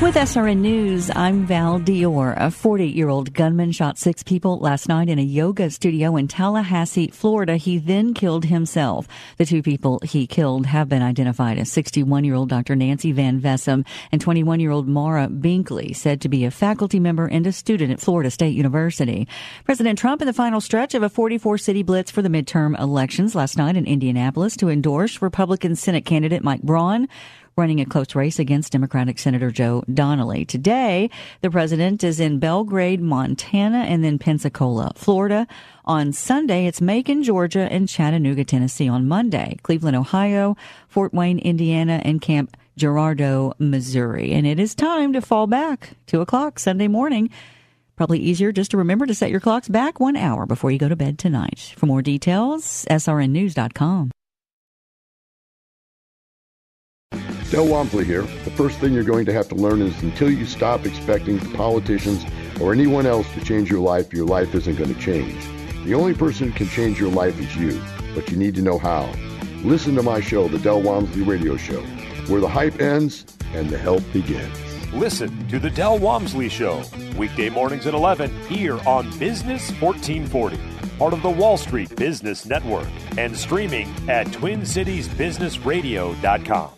With SRN News, I'm Val Dior. A 48 year old gunman shot six people last night in a yoga studio in Tallahassee, Florida. He then killed himself. The two people he killed have been identified as 61 year old Dr. Nancy Van Vessem and 21 year old Maura Binkley, said to be a faculty member and a student at Florida State University. President Trump in the final stretch of a 44 city blitz for the midterm elections last night in Indianapolis to endorse Republican Senate candidate Mike Braun running a close race against Democratic Senator Joe Donnelly. Today, the president is in Belgrade, Montana, and then Pensacola, Florida. On Sunday, it's Macon, Georgia, and Chattanooga, Tennessee on Monday, Cleveland, Ohio, Fort Wayne, Indiana, and Cape Girardeau, Missouri. And it is time to fall back. Two o'clock Sunday morning. Probably easier just to remember to set your clocks back one hour before you go to bed tonight. For more details, srnnews.com. Del Walmsley here. The first thing you're going to have to learn is until you stop expecting politicians or anyone else to change your life, your life isn't going to change. The only person who can change your life is you, but you need to know how. Listen to my show, The Del Walmsley Radio Show, where the hype ends and the help begins. Listen to The Del Walmsley Show, weekday mornings at 11 here on Business 1440, part of the Wall Street Business Network, and streaming at TwinCitiesBusinessRadio.com.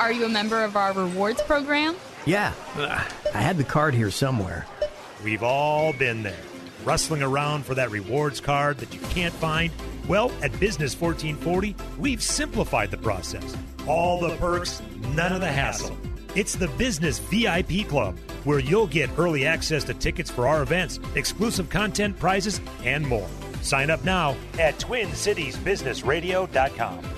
Are you a member of our rewards program? Yeah, I had the card here somewhere. We've all been there, rustling around for that rewards card that you can't find. Well, at Business 1440, we've simplified the process. All the perks, none of the hassle. It's the Business VIP Club, where you'll get early access to tickets for our events, exclusive content, prizes, and more. Sign up now at TwinCitiesBusinessRadio.com.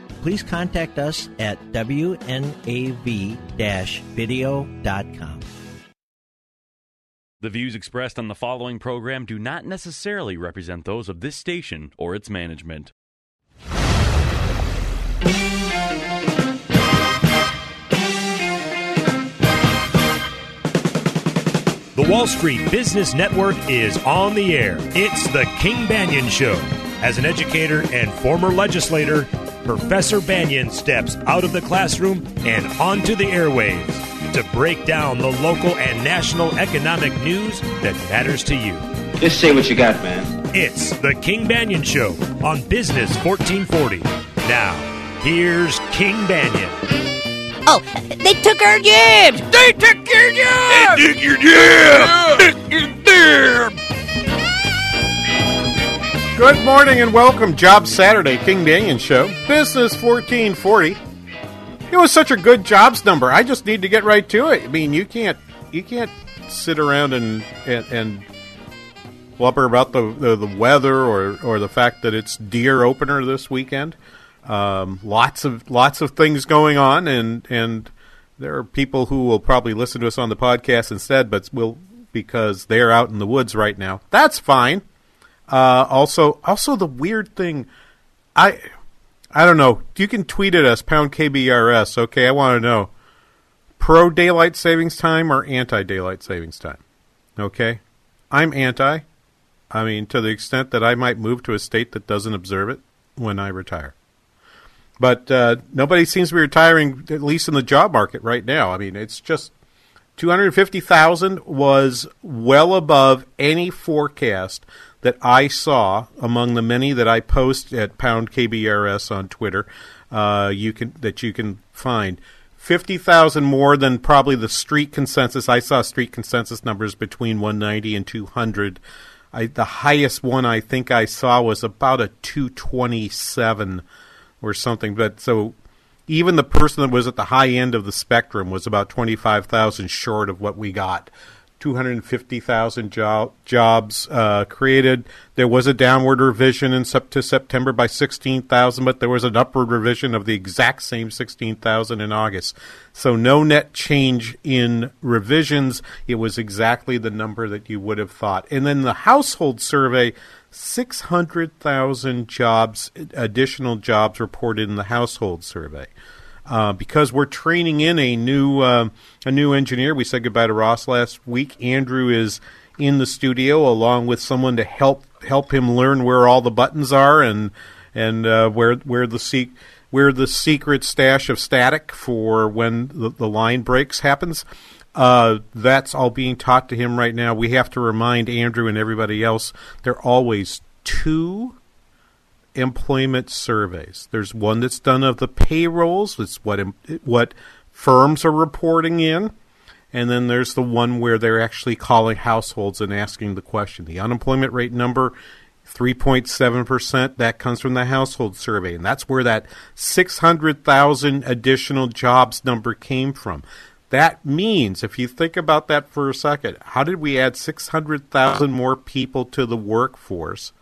Please contact us at wnav-video.com. The views expressed on the following program do not necessarily represent those of this station or its management. The Wall Street Business Network is on the air. It's the King Banaian Show. As an educator and former legislator, Professor Banaian steps out of the classroom and onto the airwaves to break down the local and national economic news that matters to you. Just say what you got, man. It's the King Banaian Show on Business 1440. Now, here's King Banaian. Oh, they took our jobs! They took your jobs! They took your jobs! They took your jobs! Good morning and welcome, Job Saturday, King Daniel Show, Business 1440. It was such a good jobs number. I just need to get right to it. I mean, you can't you can't sit around and and, and blubber about the, the, the weather or or the fact that it's deer opener this weekend. Um, lots of lots of things going on, and and there are people who will probably listen to us on the podcast instead, but will because they're out in the woods right now. That's fine. Uh, also, also the weird thing, I, I don't know. You can tweet at us pound KBRS. Okay, I want to know. pro daylight savings time or anti daylight savings time? Okay. I'm anti. I mean, to the extent that I might move to a state that doesn't observe it when I retire. But uh, nobody seems to be retiring, at least in the job market right now. I mean, it's just 250,000 was well above any forecast that I saw among the many that I post at pound KBRS on Twitter. Uh, you can that you can find. 50,000 more than probably the street consensus. I saw street consensus numbers between 190 and 200. I, the highest one I think I saw was about a 227 or something. But so even the person that was at the high end of the spectrum was about 25,000 short of what we got. 250,000 jo- jobs uh, created. There was a downward revision in sep- to September by 16,000, but there was an upward revision of the exact same 16,000 in August. So no net change in revisions. It was exactly the number that you would have thought. And then the household survey 600,000 jobs, additional jobs reported in the household survey. Uh, because we're training in a new uh, a new engineer. We said goodbye to Ross last week. Andrew is in the studio along with someone to help help him learn where all the buttons are and and uh, where where the se- where the secret stash of static for when the, the line breaks happens. Uh, that's all being taught to him right now. We have to remind Andrew and everybody else there are always two employment surveys. There's one that's done of the payrolls, it's what what firms are reporting in, and then there's the one where they're actually calling households and asking the question. The unemployment rate number 3.7%, that comes from the household survey, and that's where that 600,000 additional jobs number came from. That means, if you think about that for a second, how did we add 600,000 more people to the workforce?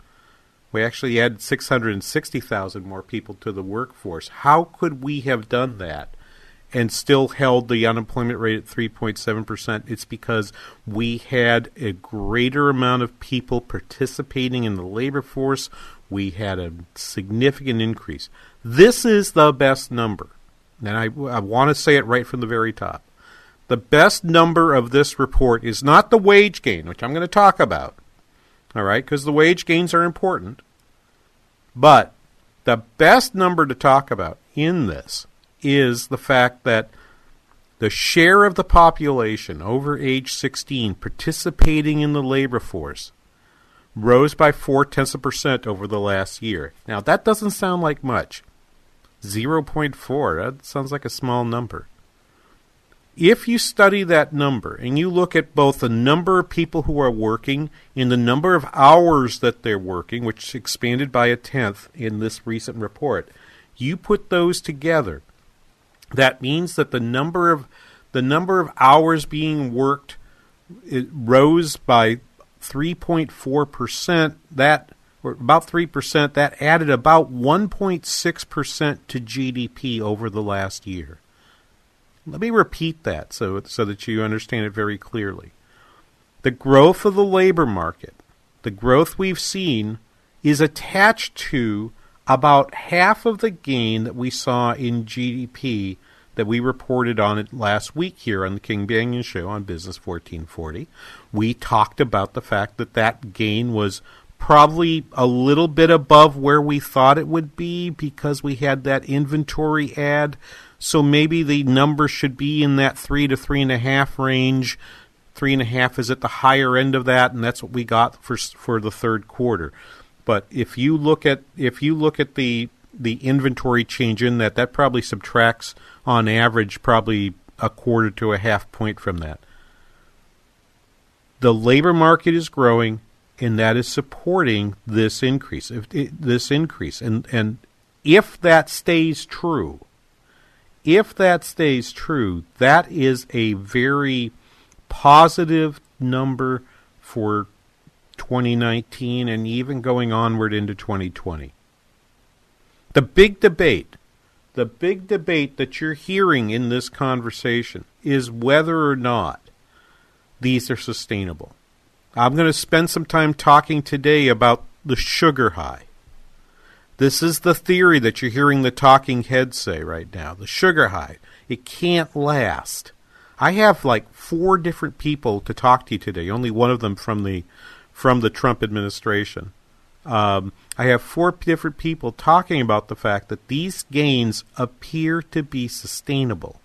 We actually added 660,000 more people to the workforce. How could we have done that and still held the unemployment rate at 3.7%? It's because we had a greater amount of people participating in the labor force. We had a significant increase. This is the best number. And I, I want to say it right from the very top. The best number of this report is not the wage gain, which I'm going to talk about all right, because the wage gains are important. But the best number to talk about in this is the fact that the share of the population over age 16 participating in the labor force rose by four tenths of a percent over the last year. Now, that doesn't sound like much. 0.4, that sounds like a small number. If you study that number and you look at both the number of people who are working and the number of hours that they're working, which expanded by a tenth in this recent report, you put those together. That means that the number of the number of hours being worked rose by 3.4 percent. That or about 3%, that added about 1.6% to GDP over the last year. Let me repeat that so, so that you understand it very clearly. The growth of the labor market, the growth we've seen, is attached to about half of the gain that we saw in GDP that we reported on it last week here on the King Banaian Show on Business 1440. We talked about the fact that that gain was probably a little bit above where we thought it would be because we had that inventory add so maybe the number should be in that three to three and a half range. Three and a half is at the higher end of that, and that's what we got for for the third quarter. But if you look at if you look at the the inventory change in that, that probably subtracts on average probably a quarter to a half point from that. The labor market is growing, and that is supporting this increase. If this increase, and and if that stays true, if that stays true, that is a very positive number for 2019 and even going onward into 2020. The big debate, the big debate that you're hearing in this conversation is whether or not these are sustainable. I'm going to spend some time talking today about the sugar high. This is the theory that you're hearing the talking heads say right now the sugar high. It can't last. I have like four different people to talk to you today. Only one of them from the from the Trump administration. Um, I have four different people talking about the fact that these gains appear to be sustainable.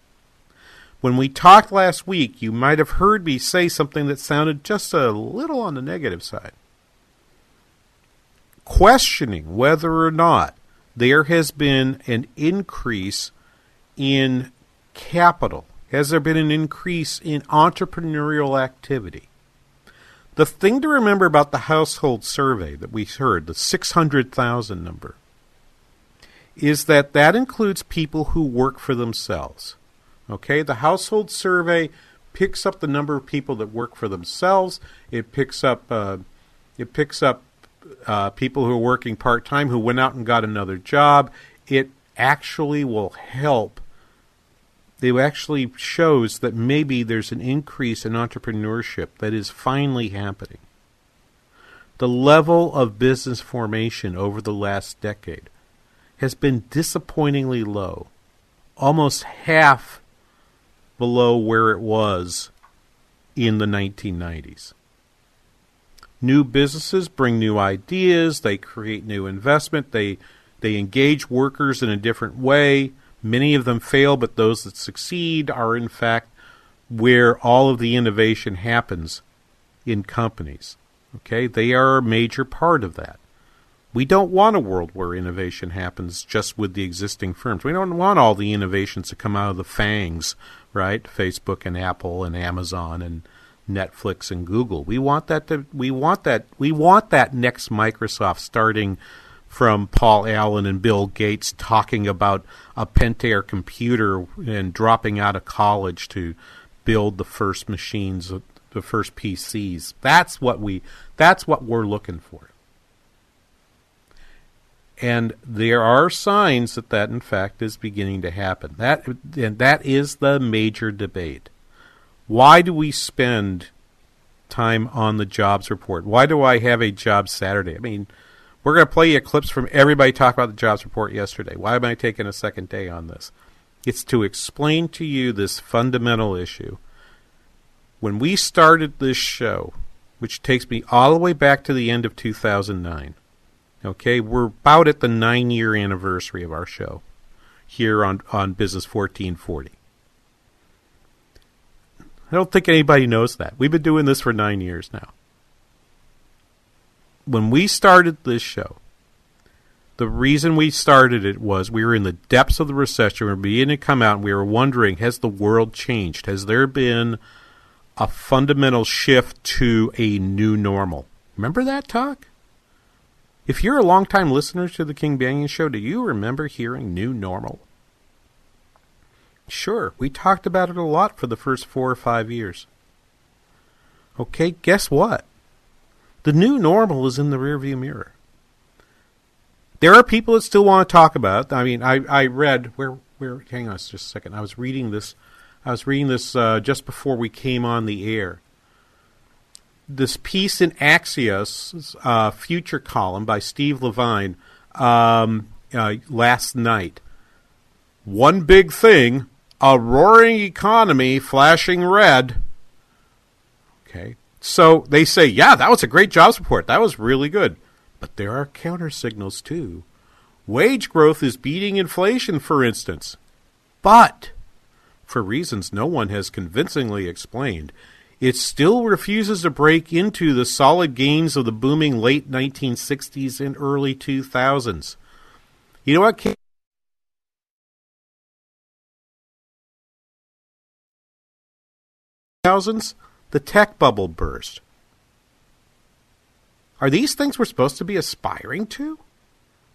When we talked last week, you might have heard me say something that sounded just a little on the negative side. Questioning whether or not there has been an increase in capital. Has there been an increase in entrepreneurial activity? The thing to remember about the household survey that we heard, the 600,000 number, is that that includes people who work for themselves. Okay, the household survey picks up the number of people that work for themselves. It picks up uh, it picks up uh, people who are working part time who went out and got another job. It actually will help. It actually shows that maybe there's an increase in entrepreneurship that is finally happening. The level of business formation over the last decade has been disappointingly low, almost half below where it was in the 1990s. New businesses bring new ideas, they create new investment, they they engage workers in a different way. Many of them fail, but those that succeed are in fact where all of the innovation happens in companies. Okay? They are a major part of that. We don't want a world where innovation happens just with the existing firms. We don't want all the innovations to come out of the FAANGs, right? Facebook and Apple and Amazon and Netflix and Google. We want that to we want that we want that next Microsoft starting from Paul Allen and Bill Gates talking about a Pentair computer and dropping out of college to build the first machines, the first PCs. That's what we that's what we're looking for. And there are signs that that, in fact, is beginning to happen. That and that is the major debate. Why do we spend time on the jobs report? Why do I have a job Saturday? I mean, we're going to play clips from everybody talk about the jobs report yesterday. Why am I taking a second day on this? It's to explain to you this fundamental issue. When we started this show, which takes me all the way back to the end of 2009, Okay, we're about at the nine year anniversary of our show here on, on Business 1440. I don't think anybody knows that. We've been doing this for nine years now. When we started this show, the reason we started it was we were in the depths of the recession. We were beginning to come out, and we were wondering: Has the world changed? Has there been a fundamental shift to a new normal? Remember that talk? If you're a long-time listener to the King Banaian Show, do you remember hearing New Normal? Sure, we talked about it a lot for the first four or five years. Okay, guess what? The new normal is in the rearview mirror. There are people that still want to talk about it. I mean, I, I read where where hang on just a second. I was reading this I was reading this uh, just before we came on the air this piece in Axios uh, future column by Steve Levine um, uh, last night. One big thing: a roaring economy flashing red. Okay, so they say, yeah, that was a great jobs report. That was really good, but there are counter signals too. Wage growth is beating inflation, for instance, but for reasons no one has convincingly explained it still refuses to break into the solid gains of the booming late 1960s and early 2000s. You know what? Thousands, the tech bubble burst. Are these things we're supposed to be aspiring to?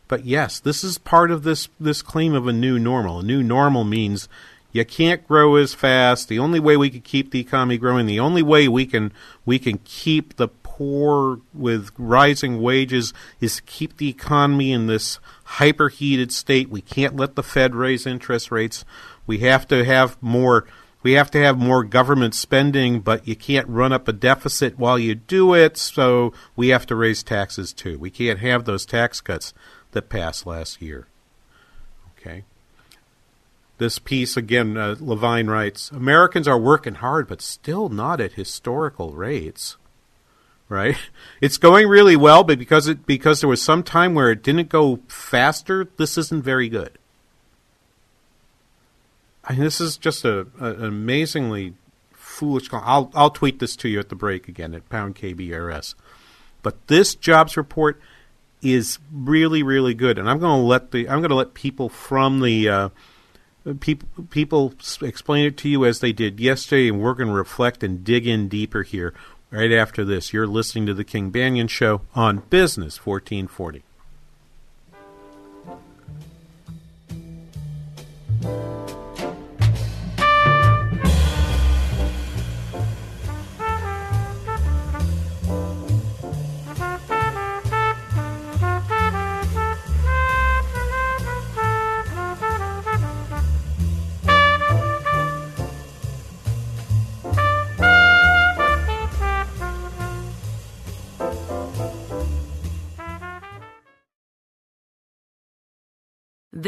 But yes, this is part of this this claim of a new normal. A new normal means you can't grow as fast. The only way we can keep the economy growing, the only way we can we can keep the poor with rising wages is to keep the economy in this hyperheated state. We can't let the Fed raise interest rates. We have to have more we have to have more government spending, but you can't run up a deficit while you do it, so we have to raise taxes too. We can't have those tax cuts that passed last year. Okay? this piece again, uh, Levine writes Americans are working hard, but still not at historical rates. Right? It's going really well, but because it because there was some time where it didn't go faster, this isn't very good. I mean, this is just a, a, an amazingly foolish. I'll I'll tweet this to you at the break again at pound KBRS. But this jobs report is really really good, and I'm going to let the I'm going to let people from the uh, people people explain it to you as they did yesterday, and we're going to reflect and dig in deeper here right after this. You're listening to the King Banaian Show on Business 1440.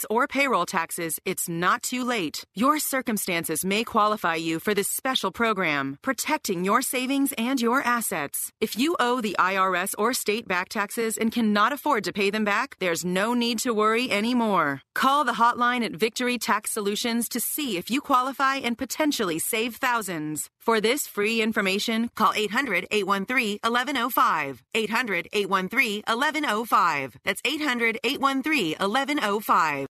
audits, or payroll taxes, it's not too late. Your circumstances may qualify you for this special program, protecting your savings and your assets. If you owe the IRS or state back taxes and cannot afford to pay them back, there's no need to worry anymore. Call the hotline at Victory Tax Solutions to see if you qualify and potentially save thousands. For this free information, call 800 813 1105. 800 813 1105. That's 800 813 1105.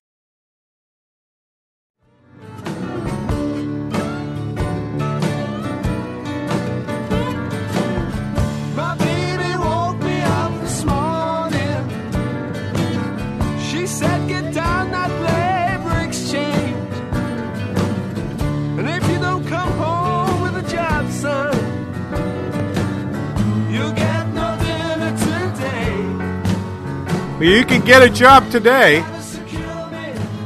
Well, you can get a job today.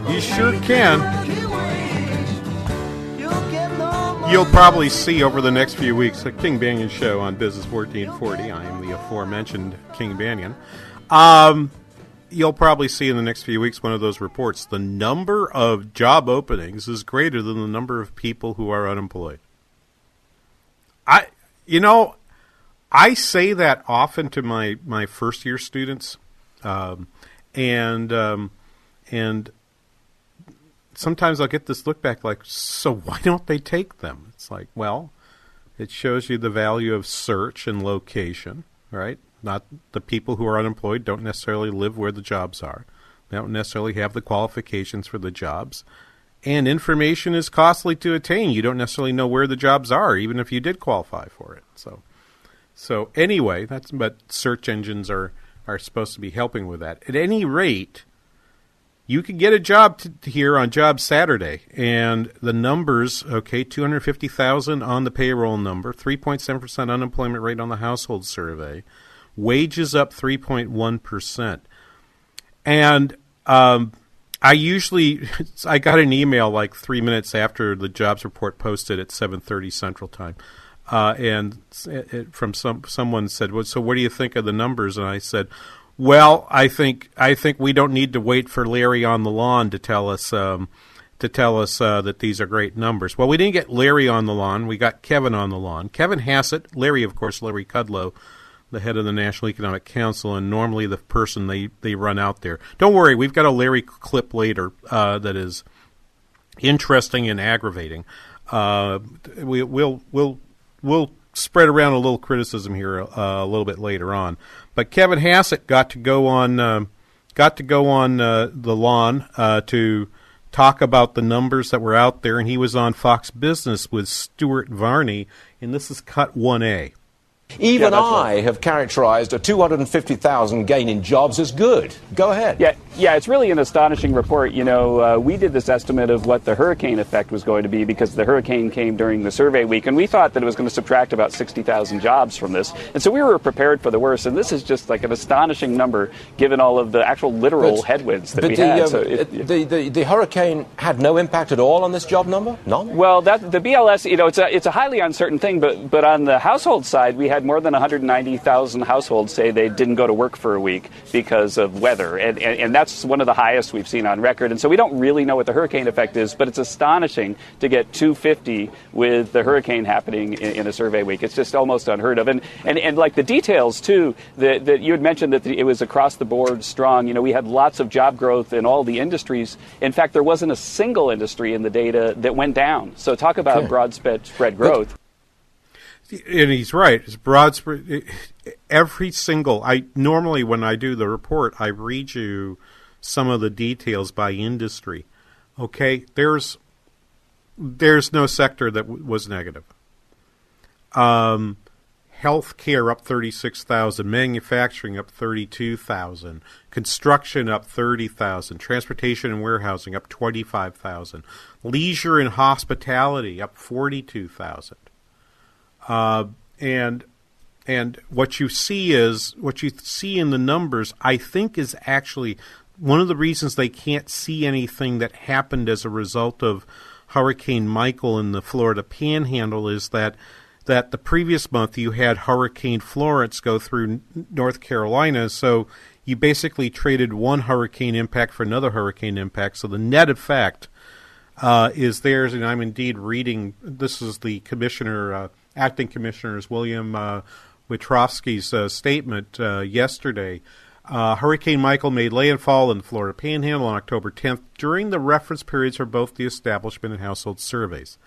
You sure can. You'll probably see over the next few weeks the King Banaian show on Business 1440. I am the aforementioned King Banaian. Um, you'll probably see in the next few weeks one of those reports. The number of job openings is greater than the number of people who are unemployed. I, you know, I say that often to my my first year students, um, and um, and sometimes I'll get this look back like, so why don't they take them? It's like, well, it shows you the value of search and location, right? Not the people who are unemployed don't necessarily live where the jobs are. They don't necessarily have the qualifications for the jobs. And information is costly to attain. You don't necessarily know where the jobs are, even if you did qualify for it. So, so anyway, that's but search engines are are supposed to be helping with that. At any rate, you can get a job t- here on Job Saturday, and the numbers okay, two hundred fifty thousand on the payroll number, three point seven percent unemployment rate on the household survey, wages up three point one percent, and um, I usually I got an email like three minutes after the jobs report posted at seven thirty Central Time. Uh, and it, it, from some someone said, well, "So what do you think of the numbers?" And I said, "Well, I think I think we don't need to wait for Larry on the lawn to tell us um, to tell us uh, that these are great numbers." Well, we didn't get Larry on the lawn; we got Kevin on the lawn. Kevin Hassett, Larry, of course, Larry Kudlow, the head of the National Economic Council, and normally the person they they run out there. Don't worry, we've got a Larry clip later uh, that is interesting and aggravating. Uh, we, will we'll we'll spread around a little criticism here uh, a little bit later on. But Kevin Hassett got to go on uh, got to go on uh, the lawn uh, to talk about the numbers that were out there, and he was on Fox Business with Stuart Varney, and this is cut one A. Even yeah, I right. have characterized a 250,000 gain in jobs as good. Go ahead. Yeah, yeah, it's really an astonishing report. You know, uh, we did this estimate of what the hurricane effect was going to be because the hurricane came during the survey week, and we thought that it was going to subtract about 60,000 jobs from this. And so we were prepared for the worst, and this is just like an astonishing number given all of the actual literal but, headwinds that we the, had. Um, so it, the, the, the, hurricane had no impact at all on this job number? None? Well, that, the BLS, you know, it's a, it's a highly uncertain thing, but, but on the household side, we had more than 190,000 households say they didn't go to work for a week because of weather. And, and, and, that's one of the highest we've seen on record. And so we don't really know what the hurricane effect is, but it's astonishing to get 250 with the hurricane happening in, in a survey week. It's just almost unheard of. And, and, and like the details, too, that, that you had mentioned that the, it was across the board strong. You know, we had lots of job growth in all the industries. In fact, there wasn't a single industry in the data that went down. So talk about okay. broad spread growth. But, and he's right. It's broad. Every single. I normally when I do the report, I read you some of the details by industry. Okay, there's there's no sector that w- was negative. Um, healthcare up thirty six thousand, manufacturing up thirty two thousand, construction up thirty thousand, transportation and warehousing up twenty five thousand, leisure and hospitality up forty two thousand. Uh, and and what you see is what you see in the numbers. I think is actually one of the reasons they can't see anything that happened as a result of Hurricane Michael in the Florida Panhandle is that that the previous month you had Hurricane Florence go through North Carolina, so you basically traded one hurricane impact for another hurricane impact. So the net effect uh, is theirs, and I'm indeed reading. This is the commissioner. Uh, acting commissioners William uh, uh, statement uh, yesterday. Uh, Hurricane Michael made landfall in the Florida Panhandle on October 10th during the reference periods for both the establishment and household surveys.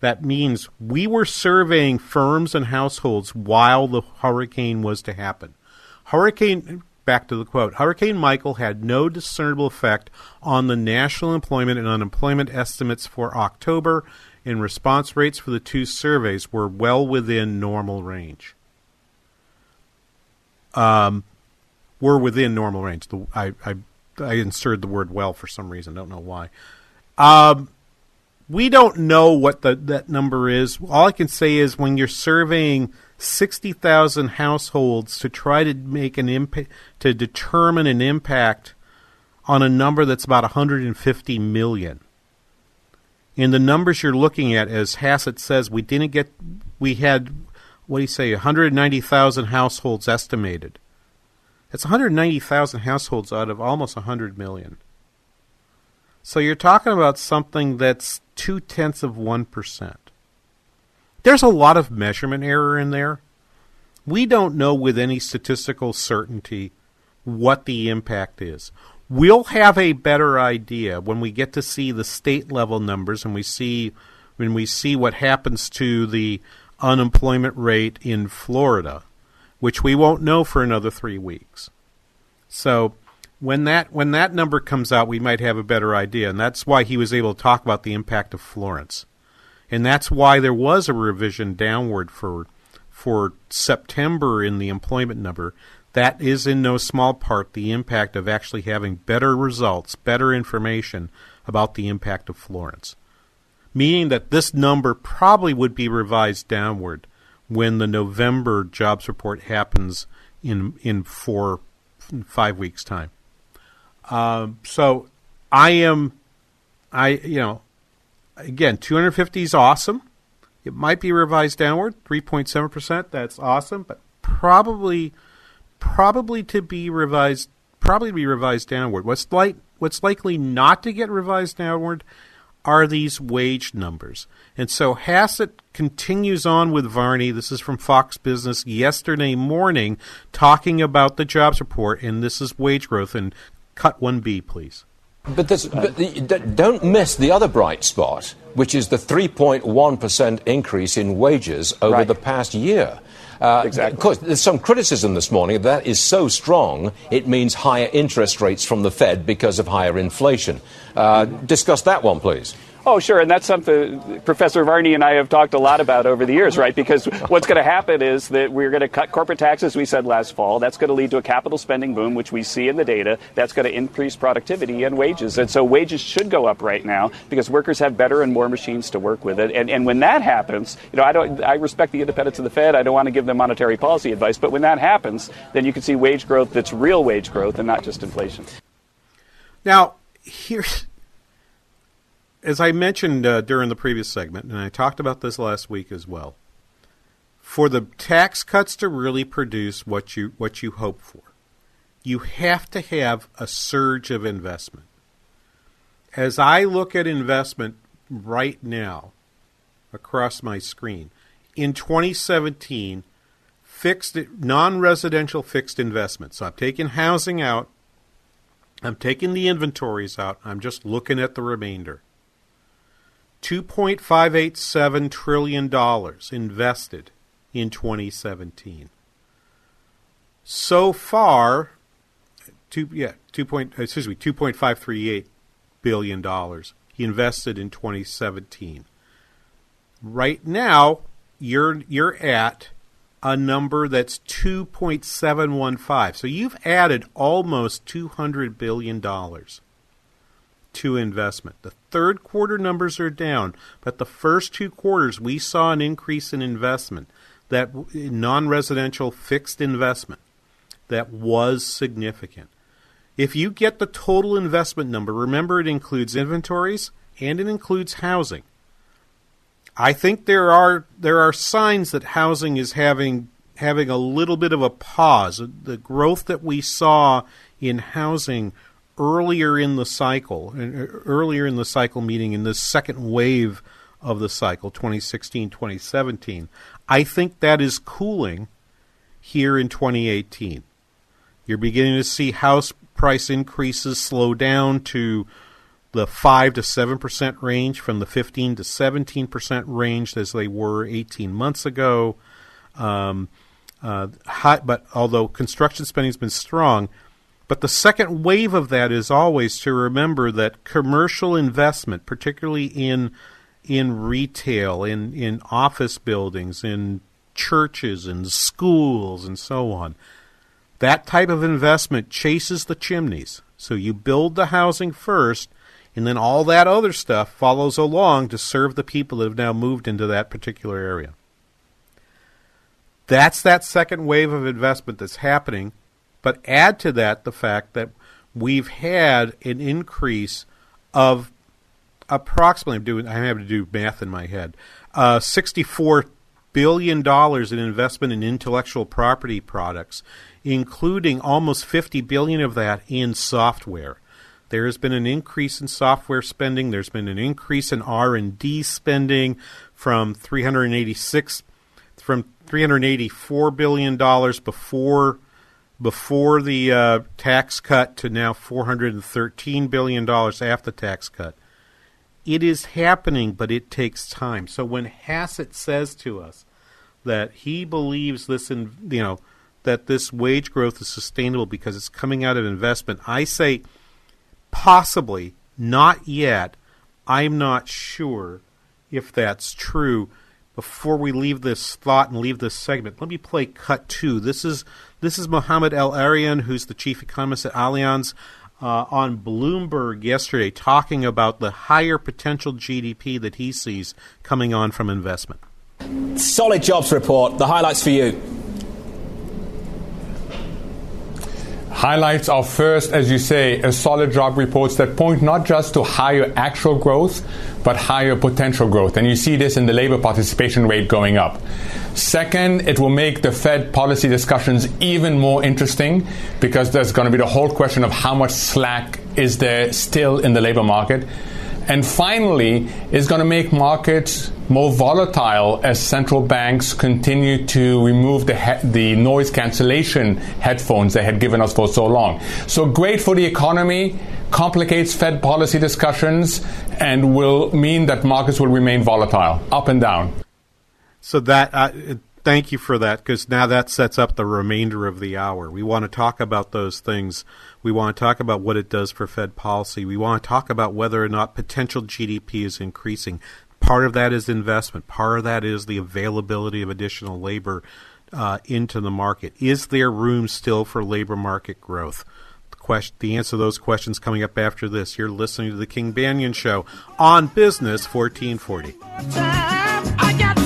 That means we were surveying firms and households while the hurricane was to happen. Hurricane, back to the quote, Hurricane Michael had no discernible effect on the national employment and unemployment estimates for October and response rates for the two surveys were well within normal range. Um, were within normal range. The, I, I, I inserted the word well for some reason. Don't know why. Um, we don't know what the, that number is. All I can say is when you're surveying 60,000 households to try to make an impact, to determine an impact on a number that's about 150 million in the numbers you're looking at, as Hassett says, we didn't get, we had, what do you say, 190,000 households estimated. That's 190,000 households out of almost 100 million. So you're talking about something that's two tenths of 1%. There's a lot of measurement error in there. We don't know with any statistical certainty what the impact is. We'll have a better idea when we get to see the state level numbers and we see when we see what happens to the unemployment rate in Florida, which we won't know for another 3 weeks. So when that when that number comes out, we might have a better idea, and that's why he was able to talk about the impact of Florence and that's why there was a revision downward for for September in the employment number. That is in no small part the impact of actually having better results, better information about the impact of Florence. Meaning that this number probably would be revised downward when the November jobs report happens in in four five weeks time. Uh, so I am, I you know again, 250 is awesome. It might be revised downward, 3.7%. That's awesome, but probably probably to be revised probably to be revised downward. What's like what's likely not to get revised downward are these wage numbers. And so Hassett continues on with Varney. This is from Fox Business yesterday morning, talking about the jobs report, and this is wage growth. And cut 1B, please. But, this, but the, don't miss the other bright spot, which is the 3.1% increase in wages over Right. the past year. Uh, Exactly. Of course, there's some criticism this morning that is so strong it means higher interest rates from the Fed because of higher inflation. Uh, discuss that one, please. Oh, sure, and that's something Professor Varney and I have talked a lot about over the years, right? Because what's going to happen is that we're going to cut corporate taxes, we said last fall. That's going to lead to a capital spending boom, which we see in the data. That's going to increase productivity and wages. And so wages should go up right now because workers have better and more machines to work with it. And, and when that happens, you know, I, don't, I respect the independence of the Fed. I don't want to give them monetary policy advice. But when that happens, then you can see wage growth that's real wage growth and not just inflation. Now, here's as I mentioned uh, during the previous segment, and I talked about this last week as well. For the tax cuts to really produce what you what you hope for, you have to have a surge of investment. As I look at investment right now across my screen, in 2017, fixed non-residential fixed investment. So I'm taking housing out, I'm taking the inventories out. I'm just looking at the remainder. $2.587 trillion invested in 2017. So far, two, yeah, two point, excuse me, $2.538 billion invested in 2017. Right now, you're you're at a number that's 2.715. So you've added almost 200 billion dollars to investment. The third quarter numbers are down, but the first two quarters we saw an increase in investment that non-residential fixed investment that was significant. If you get the total investment number, remember it includes inventories and it includes housing. I think there are there are signs that housing is having having a little bit of a pause. The growth that we saw in housing earlier in the cycle, uh, earlier in the cycle, meaning in this second wave of the cycle, 2016, 2017, I think that is cooling here in 2018. You're beginning to see house price increases slow down to the 5 to 7% range from the 15 to 17% range as they were 18 months ago. Um, uh, but although construction spending has been strong, but the second wave of that is always to remember that commercial investment, particularly in in retail, in, in office buildings, in churches and schools and so on, that type of investment chases the chimneys. So you build the housing first, and then all that other stuff follows along to serve the people that have now moved into that particular area. That's that second wave of investment that's happening. But add to that the fact that we've had an increase of approximately, I'm doing, I'm having to do math in my head, uh, 64 billion dollars in investment in intellectual property products, including almost 50 billion of that in software. There has been an increase in software spending. There's been an increase in R&D spending from 386 from 384 billion dollars before before the uh, tax cut to now 413 billion dollars after the tax cut. It is happening, but it takes time. So when Hassett says to us that he believes this, in, you know, that this wage growth is sustainable because it's coming out of investment, I say possibly, not yet. I'm not sure if that's true. Before we leave this thought and leave this segment, let me play cut two. This is this is Mohamed El-Erian, who's the chief economist at Allianz uh, on Bloomberg yesterday talking about the higher potential GDP that he sees coming on from investment. Solid jobs report. The highlights for you. Highlights are first, as you say, a solid job reports that point not just to higher actual growth, but higher potential growth. And you see this in the labor participation rate going up. Second, it will make the Fed policy discussions even more interesting because there's going to be the whole question of how much slack is there still in the labor market. And finally, it's going to make markets more volatile as central banks continue to remove the, he- the noise cancellation headphones they had given us for so long. So great for the economy, complicates Fed policy discussions, and will mean that markets will remain volatile, up and down. So that uh, thank you for that because now that sets up the remainder of the hour. We want to talk about those things. We want to talk about what it does for Fed policy. We want to talk about whether or not potential GDP is increasing. Part of that is investment. Part of that is the availability of additional labor uh, into the market. Is there room still for labor market growth? Question, the answer to those questions coming up after this. You're listening to the King Banaian Show on Business 1440.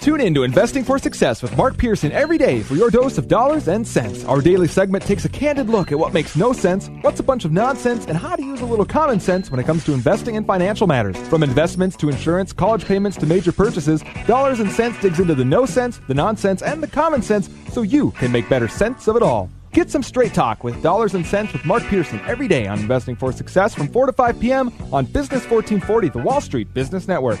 Tune in to Investing for Success with Mark Pearson every day for your dose of dollars and cents. Our daily segment takes a candid look at what makes no sense, what's a bunch of nonsense, and how to use a little common sense when it comes to investing in financial matters. From investments to insurance, college payments to major purchases, Dollars and Cents digs into the no sense, the nonsense, and the common sense so you can make better sense of it all. Get some straight talk with Dollars and Cents with Mark Pearson every day on Investing for Success from 4 to 5 p.m. on Business 1440, the Wall Street Business Network.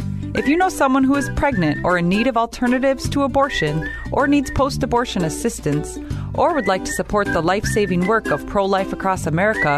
If you know someone who is pregnant or in need of alternatives to abortion, or needs post abortion assistance, or would like to support the life saving work of Pro Life Across America,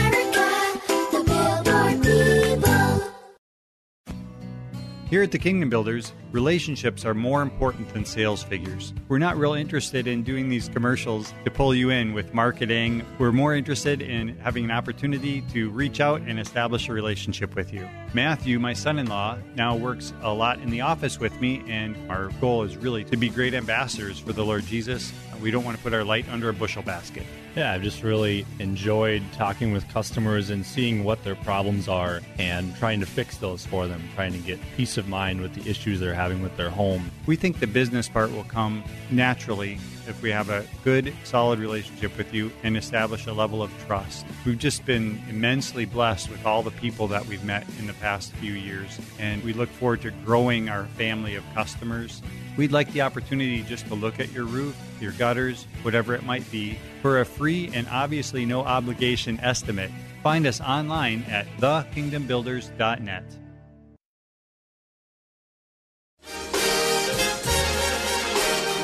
Here at the Kingdom Builders, relationships are more important than sales figures. We're not real interested in doing these commercials to pull you in with marketing. We're more interested in having an opportunity to reach out and establish a relationship with you. Matthew, my son in law, now works a lot in the office with me, and our goal is really to be great ambassadors for the Lord Jesus. We don't want to put our light under a bushel basket. Yeah, I've just really enjoyed talking with customers and seeing what their problems are and trying to fix those for them, trying to get peace of mind with the issues they're having with their home. We think the business part will come naturally if we have a good, solid relationship with you and establish a level of trust. We've just been immensely blessed with all the people that we've met in the past few years, and we look forward to growing our family of customers. We'd like the opportunity just to look at your roof, your gutters, whatever it might be, for a free and obviously no obligation estimate. Find us online at thekingdombuilders.net.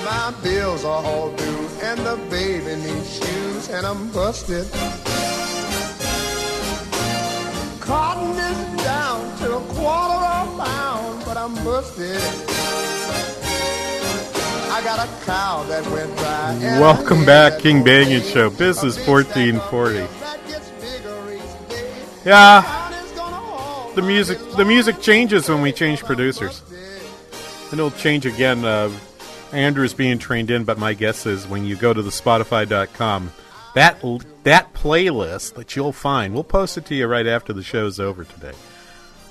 My bills are all due, and the baby needs shoes, and I'm busted. Cotton is down to a quarter of a pound, but I'm busted. Welcome a back, King Banaian Show, Business 1440. Yeah, the music the music changes when we change producers. And it'll change again. Uh, Andrew's being trained in, but my guess is when you go to the Spotify.com, that that playlist that you'll find, we'll post it to you right after the show's over today.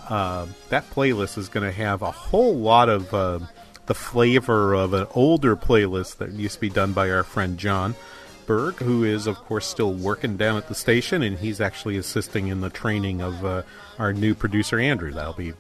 Uh, that playlist is going to have a whole lot of uh, the flavor of an older playlist that used to be done by our friend John Berg, who is, of course, still working down at the station, and he's actually assisting in the training of uh, our new producer Andrew. That'll be,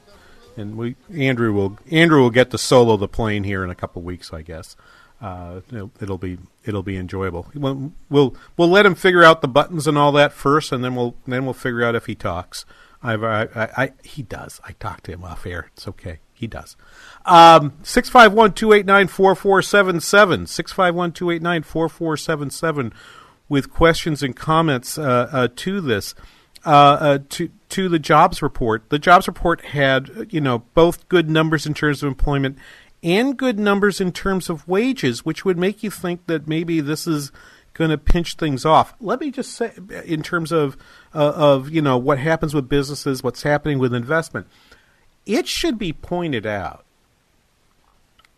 and we Andrew will Andrew will get to solo the plane here in a couple weeks, I guess. Uh, it'll, it'll be it'll be enjoyable. We'll, we'll we'll let him figure out the buttons and all that first, and then we'll then we'll figure out if he talks. I've I, I, I he does. I talked to him off air. It's okay. He does. Um, 651 289 4477. 651 289 4477 with questions and comments uh, uh, to this. Uh, uh, to to the jobs report. The jobs report had you know both good numbers in terms of employment and good numbers in terms of wages, which would make you think that maybe this is going to pinch things off. Let me just say, in terms of uh, of you know what happens with businesses, what's happening with investment, it should be pointed out.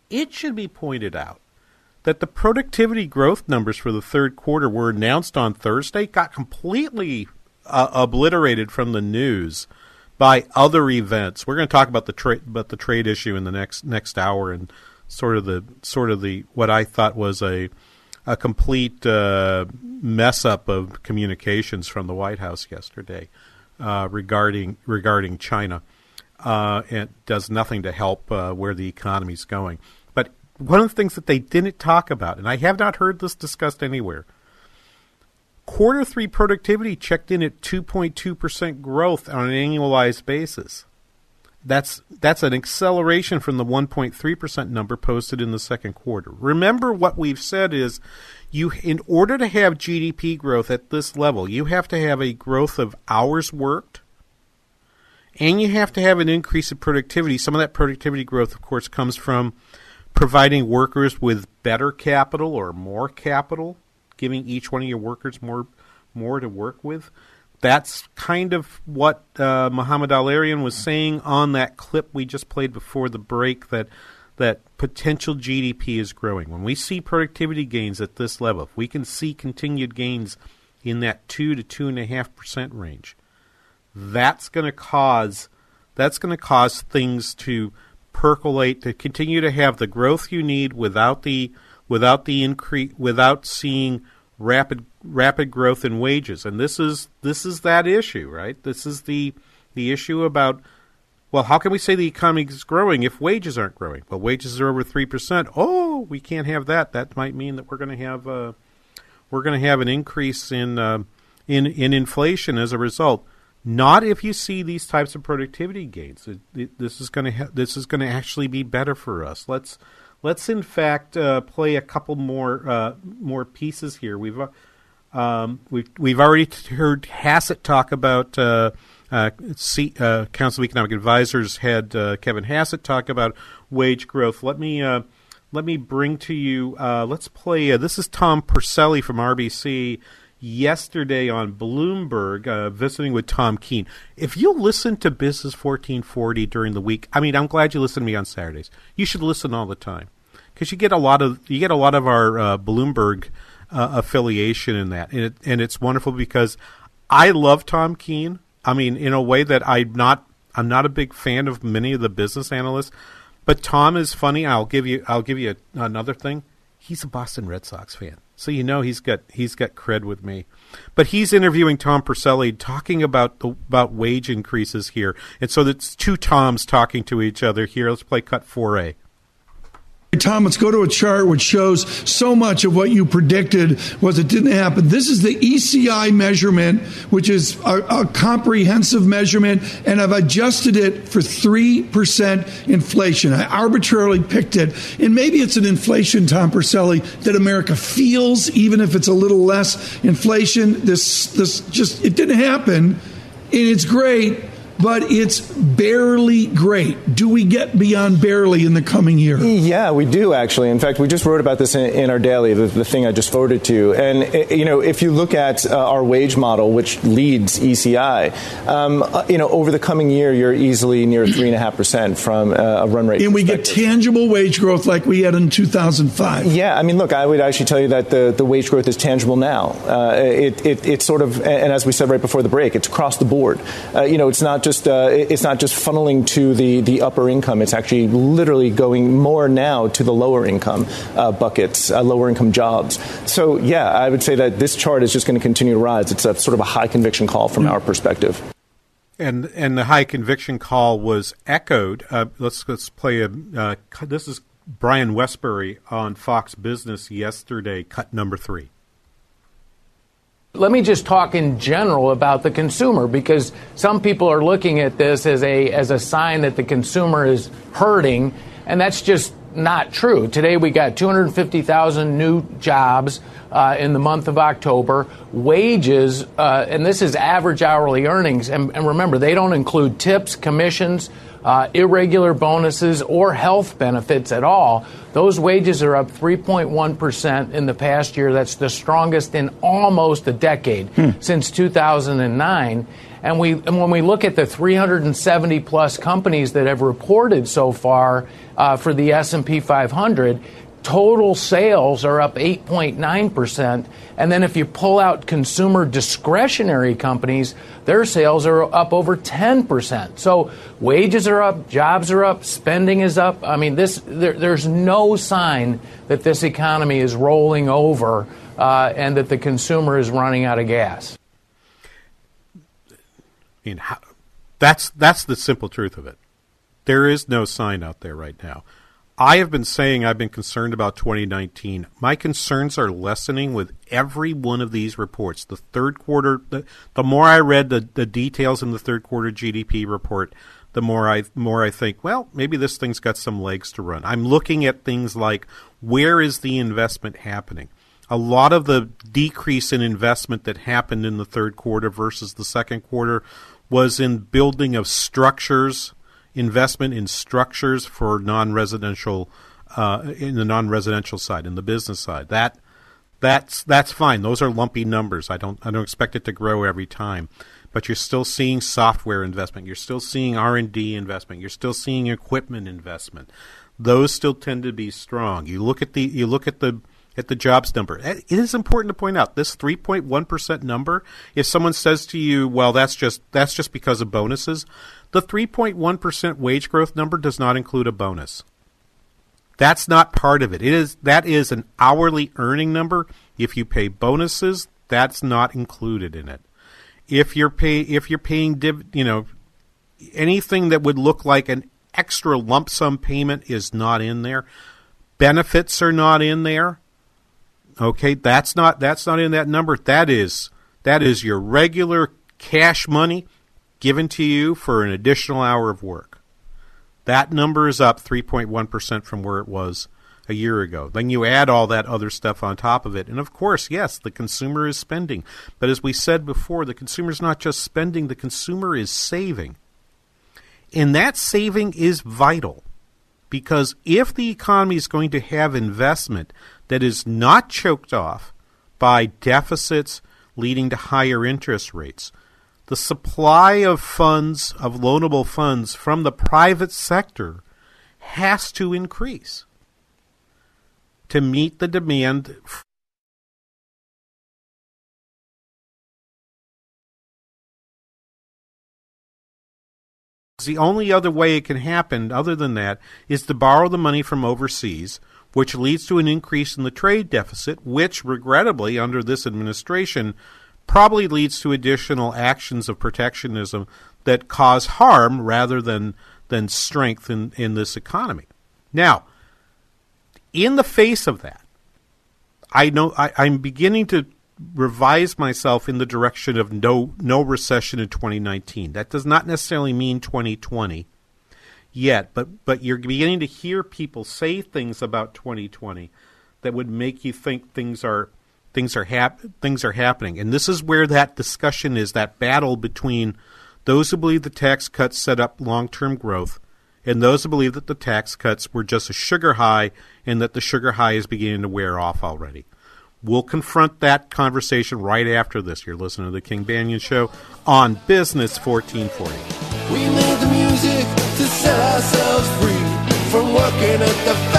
It should be pointed out that the productivity growth numbers for the third quarter were announced on Thursday, got completely uh, obliterated from the news by other events. We're going to talk about the trade about the trade issue in the next next hour and sort of the sort of the what I thought was a a complete uh, mess up of communications from the White House yesterday uh, regarding regarding China. Uh, it does nothing to help uh, where the economy's going. But one of the things that they didn't talk about, and I have not heard this discussed anywhere, quarter three productivity checked in at 2.2% growth on an annualized basis. That's that's an acceleration from the 1.3% number posted in the second quarter. Remember what we've said is you in order to have GDP growth at this level, you have to have a growth of hours worked and you have to have an increase in productivity. Some of that productivity growth of course comes from providing workers with better capital or more capital, giving each one of your workers more more to work with that's kind of what uh, Mohamed El-Erian was saying on that clip we just played before the break that that potential GDP is growing. When we see productivity gains at this level, if we can see continued gains in that two to two and a half percent range, that's going to cause that's going to cause things to percolate to continue to have the growth you need without the without the increase without seeing rapid rapid growth in wages. And this is this is that issue right? This is the the issue about well how can we say the economy is growing if wages aren't growing? Well wages are over 3% oh we can't have that. That might mean that we're going to have uh, we're going to have an increase in uh, in in inflation as a result not if you see these types of productivity gains it, it, this is going to ha- this is going to actually be better for us let's let's in fact uh, play a couple more uh, more pieces here. We've uh, um, we've we've already heard Hassett talk about uh, Uh, C, uh, Council of Economic Advisors had uh, Kevin Hassett talk about wage growth. Let me uh, let me bring to you. Uh, let's play. This is Tom Porcelli from RBC yesterday on Bloomberg, uh, visiting with Tom Keene. If you listen to Business 1440 during the week, I mean, I'm glad you listen to me on Saturdays. You should listen all the time because you get a lot of you get a lot of our uh, Bloomberg uh, affiliation in that, and, it, and it's wonderful because I love Tom Keene. I mean, in a way that I'm not I'm not a big fan of many of the business analysts, but Tom is funny. I'll give you I'll give you a, another thing. He's a Boston Red Sox fan, so you know he's got he's got cred with me. But he's interviewing Tom Porcelli, talking about the, about wage increases here, and so it's two Toms talking to each other here. Let's play cut four A. Tom, let's go to a chart which shows so much of what you predicted was it didn't happen. This is the ECI measurement, which is a, a comprehensive measurement, and I've adjusted it for 3% inflation. I arbitrarily picked it. And maybe it's an inflation, Tom Porcelli, that America feels, even if it's a little less inflation. This, this just, it didn't happen. And it's great but it's barely great. Do we get beyond barely in the coming year? Yeah, we do actually. In fact, we just wrote about this in, in our daily, the, the, thing I just forwarded to you. And eh, you know, if you look at uh, our wage model, which leads ECI, um, uh, you know, over the coming year, you're easily near three and a half percent from uh, a run rate. And we get tangible wage growth like we had in 2005. Yeah, I mean, look, I would actually tell you that the, the wage growth is tangible now. Uh, it, it, it's sort of, and as we said right before the break, it's across the board. Uh, you know, it's not just uh, it's not just funneling to the, the upper income. It's actually literally going more now to the lower income uh, buckets, uh, lower income jobs. So yeah, I would say that this chart is just going to continue to rise. It's a sort of a high conviction call from our perspective. And and the high conviction call was echoed. Uh, let's let's play a. Uh, this is Brian Wesbury on Fox Business yesterday. Cut number three. Let me just talk in general about the consumer because some people are looking at this as a as a sign that the consumer is hurting, and that's just not true. Today we got 250,000 new jobs uh, in the month of October. Wages, uh, and this is average hourly earnings, and, and remember they don't include tips, commissions uh, irregular bonuses, or health benefits at all. Those wages are up 3.1% in the past year. That's the strongest in almost a decade hmm. since 2009. And, we, and when we look at the 370 plus companies that have reported so far uh, for the S&P 500, total sales are up 8.9%. And then if you pull out consumer discretionary companies, their sales are up over 10%. So wages are up, jobs are up, spending is up. I mean, this there, there's no sign that this economy is rolling over uh, and that the consumer is running out of gas. I mean, how, that's, that's the simple truth of it. There is no sign out there right now. I have been saying I've been concerned about 2019. My concerns are lessening with every one of these reports. The third quarter, the, the more I read the, the details in the third quarter GDP report, the more I more I think, well, maybe this thing's got some legs to run. I'm looking at things like where is the investment happening? A lot of the decrease in investment that happened in the third quarter versus the second quarter was in building of structures investment in structures for non-residential uh, in the non-residential side, in the business side. That that's that's fine. Those are lumpy numbers. I don't I don't expect it to grow every time, but you're still seeing software investment. You're still seeing R and D investment. You're still seeing equipment investment. Those still tend to be strong. You look at the you look at the at the jobs number. It is important to point out this 3.1% number. If someone says to you, "Well, that's just that's just because of bonuses," The 3.1% wage growth number does not include a bonus. That's not part of it. It is that is an hourly earning number. If you pay bonuses, that's not included in it. If you're pay if you're paying div, you know anything that would look like an extra lump sum payment is not in there. Benefits are not in there. Okay, that's not that's not in that number. That is that is your regular cash money given to you for an additional hour of work. That number is up 3.1% from where it was a year ago. Then you add all that other stuff on top of it. And of course, yes, the consumer is spending. But as we said before, the consumer is not just spending, the consumer is saving. And that saving is vital because if the economy is going to have investment that is not choked off by deficits leading to higher interest rates, the supply of funds, of loanable funds from the private sector has to increase to meet the demand The only other way it can happen, other than that, is to borrow the money from overseas, which leads to an increase in the trade deficit, which, regrettably, under this administration, probably leads to additional actions of protectionism that cause harm rather than, than strength in, in this economy. Now, in the face of that, I know I, I'm beginning to revise myself in the direction of no no recession in 2019. That does not necessarily mean 2020 yet, but but you're beginning to hear people say things about 2020 that would make you think things are things are hap- things are happening. And this is where that discussion is that battle between those who believe the tax cuts set up long-term growth and those who believe that the tax cuts were just a sugar high and that the sugar high is beginning to wear off already. We'll confront that conversation right after this. You're listening to the King Banaian Show on Business 1440. We made the music to set ourselves free from working at the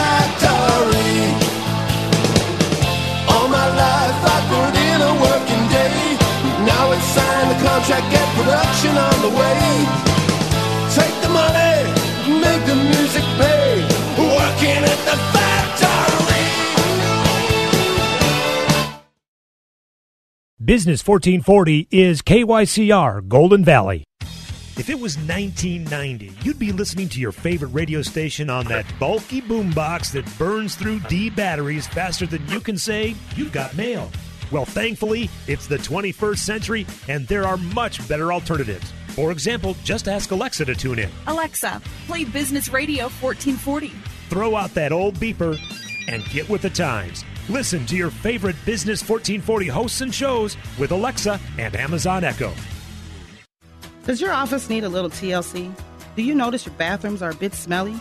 Now it's signed the contract, get production on the way. Take the money, make the music pay. Working at the factory. Business 1440 is KYCR Golden Valley. If it was 1990, you'd be listening to your favorite radio station on that bulky boombox that burns through D batteries faster than you can say you've got mail. Well, thankfully, it's the 21st century and there are much better alternatives. For example, just ask Alexa to tune in. Alexa, play Business Radio 1440. Throw out that old beeper and get with the times. Listen to your favorite Business 1440 hosts and shows with Alexa and Amazon Echo. Does your office need a little TLC? Do you notice your bathrooms are a bit smelly?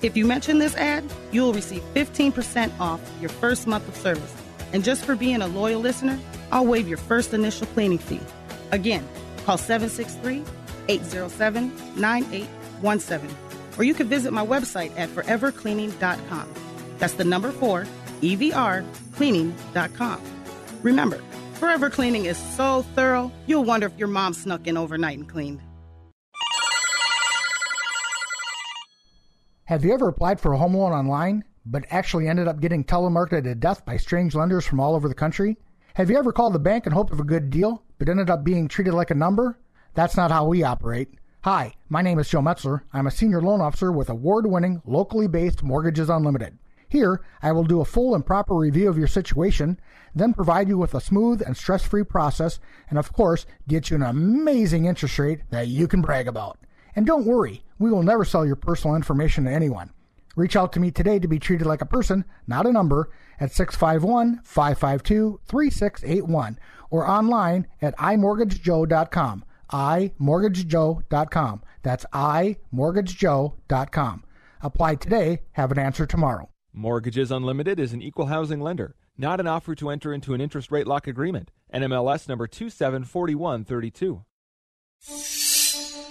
If you mention this ad, you will receive 15% off your first month of service. And just for being a loyal listener, I'll waive your first initial cleaning fee. Again, call 763 807 9817. Or you can visit my website at forevercleaning.com. That's the number four, EVR, cleaning.com. Remember, Forever Cleaning is so thorough, you'll wonder if your mom snuck in overnight and cleaned. Have you ever applied for a home loan online, but actually ended up getting telemarketed to death by strange lenders from all over the country? Have you ever called the bank and hoped of a good deal, but ended up being treated like a number? That's not how we operate. Hi, my name is Joe Metzler. I'm a senior loan officer with award winning, locally based Mortgages Unlimited. Here, I will do a full and proper review of your situation, then provide you with a smooth and stress free process, and of course, get you an amazing interest rate that you can brag about. And don't worry, we will never sell your personal information to anyone. Reach out to me today to be treated like a person, not a number, at 651 552 3681 or online at imortgagejoe.com. imortgagejoe.com. That's imortgagejoe.com. Apply today, have an answer tomorrow. Mortgages Unlimited is an equal housing lender, not an offer to enter into an interest rate lock agreement. NMLS number 274132.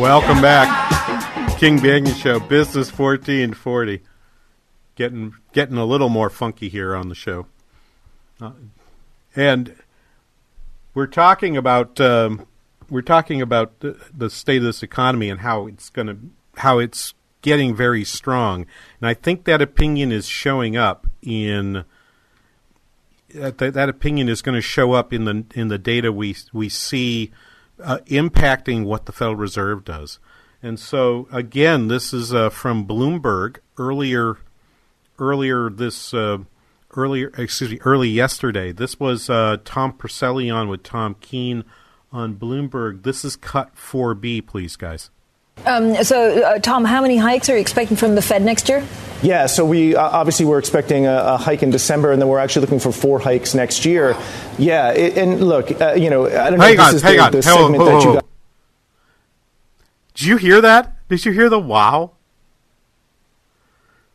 Welcome back. King Banaian Show, Business 1440. Getting getting a little more funky here on the show. Uh, and we're talking about um, we're talking about the, the state of this economy and how it's going to how it's getting very strong. And I think that opinion is showing up in that, that opinion is going to show up in the in the data we we see uh, impacting what the Federal Reserve does. And so again, this is uh, from Bloomberg earlier earlier this uh, earlier excuse me early yesterday. This was uh, Tom Porcelli on with Tom Keene on Bloomberg. This is cut 4B, please, guys. Um, so, uh, Tom, how many hikes are you expecting from the Fed next year? Yeah, so we uh, obviously we're expecting a, a, hike in December, and then we're actually looking for four hikes next year. Yeah, it, and look, uh, you know, I don't know hang if this on, is hang the, on. the Hang on. segment Whoa, that whoa, you got. Did you hear that? Did you hear the wow?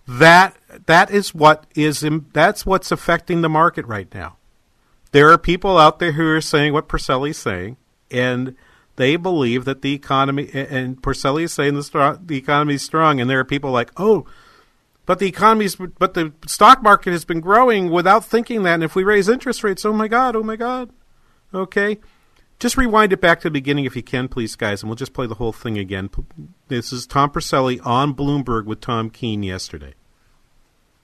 That that is what is that's what's affecting the market right now. There are people out there who are saying what Porcelli's saying, and they believe that the economy and Porcelli is saying the, strong, the economy is strong, and there are people like, oh, but the economy's but the stock market has been growing without thinking that, and if we raise interest rates, oh my god, oh my god, okay. Just rewind it back to the beginning if you can, please, guys, and we'll just play the whole thing again. This is Tom Porcelli on Bloomberg with Tom Keene yesterday.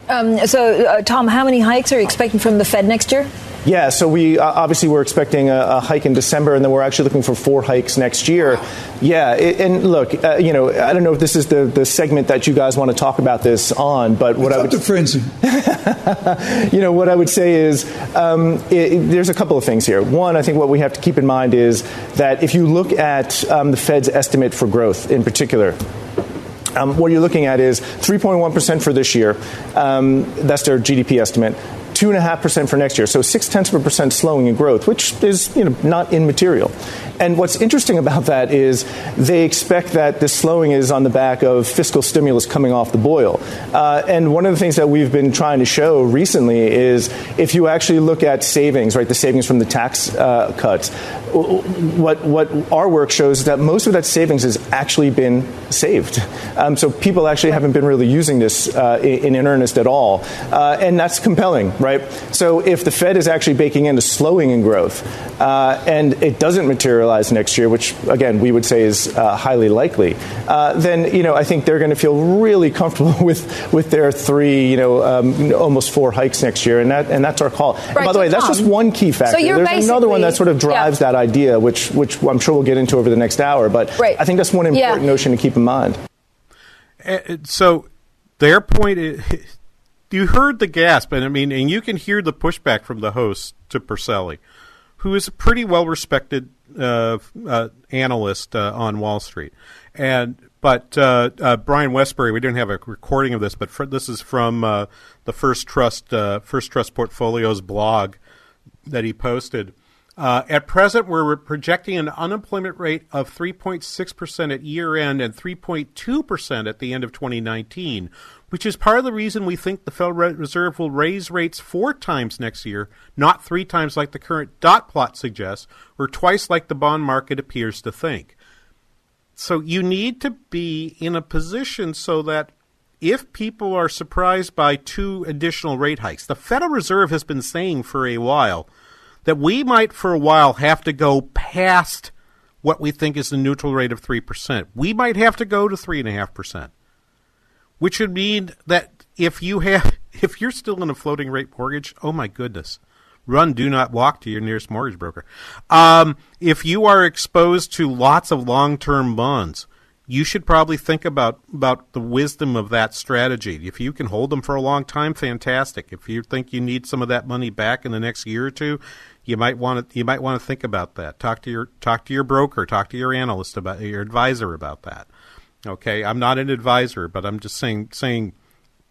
Um, so, uh, Tom, how many hikes are you expecting from the Fed next year? Yeah, so we uh, obviously we're expecting a, a, hike in December, and then we're actually looking for four hikes next year. Yeah, it, and look, uh, you know, I don't know if this is the, the segment that you guys want to talk about this on, but what it's I would to frenzy. you know, what I would say is um, it, there's a couple of things here. One, I think what we have to keep in mind is that if you look at um, the Fed's estimate for growth in particular, um, what you're looking at is 3.1% for this year. Um, that's their GDP estimate. Two and a half percent for next year, so six tenths of a percent slowing in growth, which is you know not immaterial. And what's interesting about that is they expect that this slowing is on the back of fiscal stimulus coming off the boil. Uh, and one of the things that we've been trying to show recently is if you actually look at savings, right, the savings from the tax uh, cuts, what what our work shows is that most of that savings has actually been saved. Um, so people actually haven't been really using this uh, in, in, earnest at all, uh, and that's compelling, right? So if the Fed is actually baking in a slowing in growth, uh, and it doesn't materialize next year, which again we would say is uh, highly likely, uh, then you know I think they're going to feel really comfortable with with their three, you know, um, almost four hikes next year, and that and that's our call. Right, and by the way, that's just one key factor. so you're There's another one that sort of drives yeah. that idea, which which I'm sure we'll get into over the next hour. But Right. I think that's one Yeah. important notion to keep in mind. Uh, so their point is, you heard the gasp, and I mean, and you can hear the pushback from the host to Porcelli, who is a pretty well respected uh, uh, analyst uh, on Wall Street, and but uh, uh, Brian Wesbury, we didn't have a recording of this, but fr- this is from uh, the First Trust uh, First Trust Portfolios blog that he posted. Uh, at present, we're projecting an unemployment rate of 3.6% at year end and 3.2% at the end of 2019, which is part of the reason we think the Federal Reserve will raise rates four times next year, not three times like the current dot plot suggests, or twice like the bond market appears to think. So you need to be in a position so that if people are surprised by two additional rate hikes, the Federal Reserve has been saying for a while that we might for a while have to go past what we think is the neutral rate of 3%. We might have to go to 3.5%, which would mean that if you have if you're still in a floating rate mortgage, oh my goodness. Run, do not walk to your nearest mortgage broker. Um, if you are exposed to lots of long term bonds, you should probably think about about the wisdom of that strategy. If you can hold them for a long time, fantastic. If you think you need some of that money back in the next year or two, you might want to you might want to think about that. Talk to your talk to your broker, talk to your analyst about your advisor about that. Okay, I'm not an advisor, but I'm just saying saying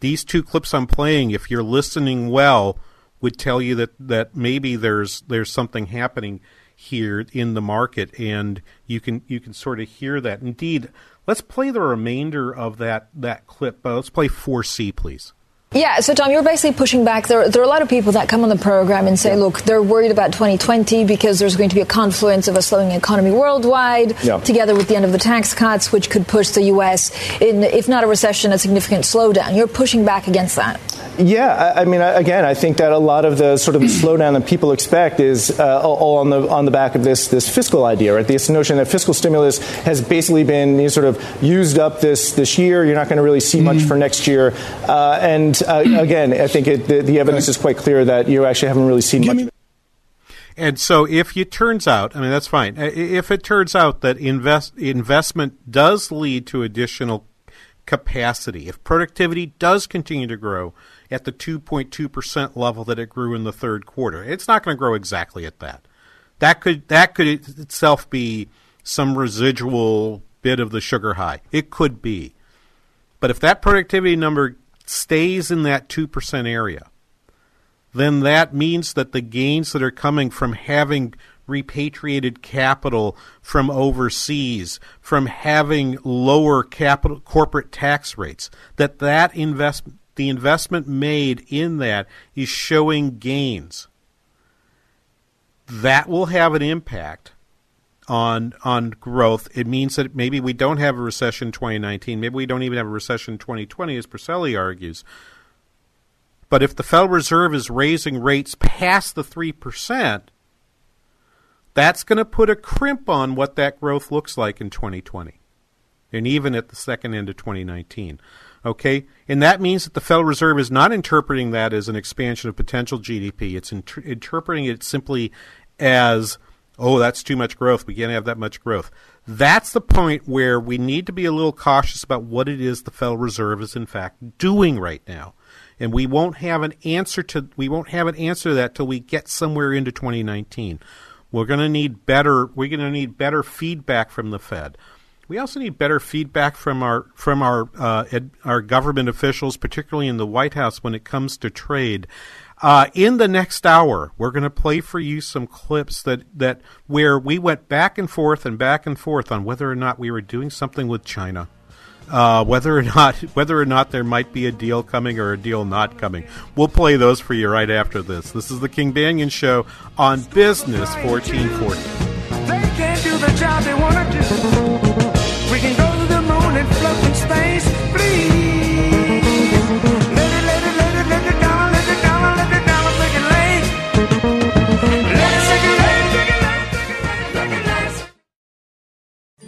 these two clips I'm playing. If you're listening well, would tell you that that maybe there's there's something happening here in the market, and you can you can sort of hear that. Indeed, let's play the remainder of that that clip. Uh, let's play 4C, please. Yeah, so Tom, you're basically pushing back. There, there are a lot of people that come on the program and say, look, they're worried about 2020 because there's going to be a confluence of a slowing economy worldwide, Yeah. together with the end of the tax cuts, which could push the U.S. in, if not a recession, a significant slowdown. You're pushing back against that. Yeah, I, I mean, again, I think that a lot of the sort of slowdown that people expect is uh, all- on the on the back of this this fiscal idea, right? This notion that fiscal stimulus has basically been you know, sort of used up this this year. You're not going to really see much for next year. Uh, and uh, again, I think it, the, the evidence is quite clear that you actually haven't really seen much. And so, if it turns out, I mean, that's fine. If it turns out that invest investment does lead to additional capacity, if productivity does continue to grow at the 2.2 percent level that it grew in the third quarter, it's not going to grow exactly at that. That could that could itself be some residual bit of the sugar high. It could be, but if that productivity number stays in that two percent area, then that means that the gains that are coming from having repatriated capital from overseas, from having lower capital corporate tax rates, that that invest the investment made in that is showing gains. That will have an impact on on growth. It means that maybe we don't have a recession in 2019. Maybe we don't even have a recession in 2020, as Porcelli argues. But if the Federal Reserve is raising rates past the 3%, that's going to put a crimp on what that growth looks like in 2020 and even at the second end of 2019. Okay? And that means that the Federal Reserve is not interpreting that as an expansion of potential GDP. It's inter- interpreting it simply as, oh, that's too much growth. We can't have that much growth. That's the point where we need to be a little cautious about what it is the Federal Reserve is in fact doing right now. And we won't have an answer to we won't have an answer to that till we get somewhere into 2019. We're going to need better we're going to need better feedback from the Fed. We also need better feedback from our from our uh, ed, our government officials, particularly in the White House, when it comes to trade. Uh, in the next hour, we're going to play for you some clips that, that where we went back and forth and back and forth on whether or not we were doing something with China, uh, whether or not whether or not there might be a deal coming or a deal not coming. We'll play those for you right after this. This is the King Banaian Show on Business 1440. They can't do the job they want to do.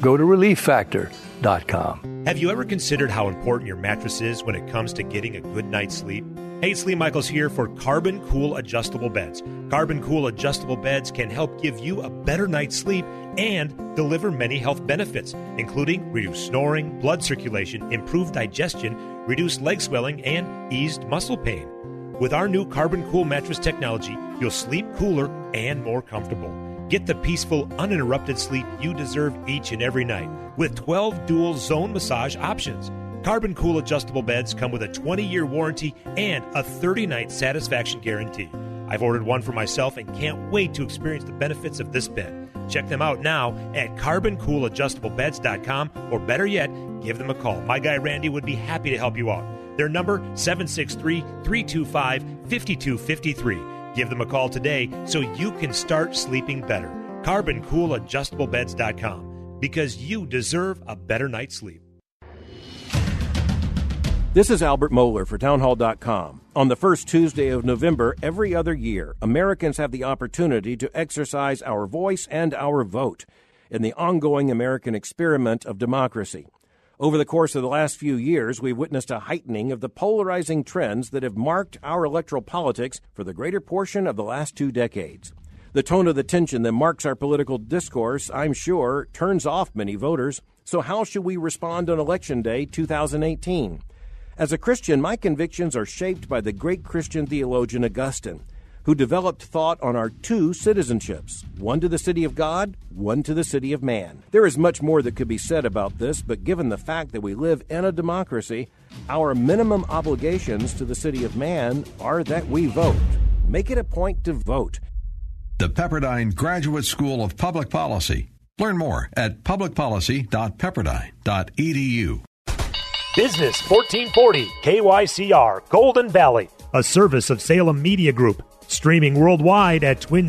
Go to relieffactor.com. Have you ever considered how important your mattress is when it comes to getting a good night's sleep? Hey, it's Lee Michaels here for Carbon Cool Adjustable Beds. Carbon Cool Adjustable Beds can help give you a better night's sleep and deliver many health benefits, including reduced snoring, blood circulation, improved digestion, reduced leg swelling, and eased muscle pain. With our new Carbon Cool mattress technology, you'll sleep cooler and more comfortable. Get the peaceful, uninterrupted sleep you deserve each and every night with 12 dual zone massage options. Carbon Cool adjustable beds come with a 20 year warranty and a 30 night satisfaction guarantee. I've ordered one for myself and can't wait to experience the benefits of this bed. Check them out now at carboncooladjustablebeds.com or better yet, give them a call. My guy Randy would be happy to help you out. Their number 763-325-5253. Give them a call today so you can start sleeping better. carboncooladjustablebeds.com because you deserve a better night's sleep. This is Albert Mohler for Townhall.com. On the first Tuesday of November every other year, Americans have the opportunity to exercise our voice and our vote in the ongoing American experiment of democracy. Over the course of the last few years, we've witnessed a heightening of the polarizing trends that have marked our electoral politics for the greater portion of the last two decades. The tone of the tension that marks our political discourse, I'm sure, turns off many voters. So, how should we respond on Election Day 2018? As a Christian, my convictions are shaped by the great Christian theologian Augustine, who developed thought on our two citizenships one to the city of God, one to the city of man. There is much more that could be said about this, but given the fact that we live in a democracy, our minimum obligations to the city of man are that we vote. Make it a point to vote. The Pepperdine Graduate School of Public Policy. Learn more at publicpolicy.pepperdine.edu. Business 1440 KYCR Golden Valley, a service of Salem Media Group, streaming worldwide at Twin.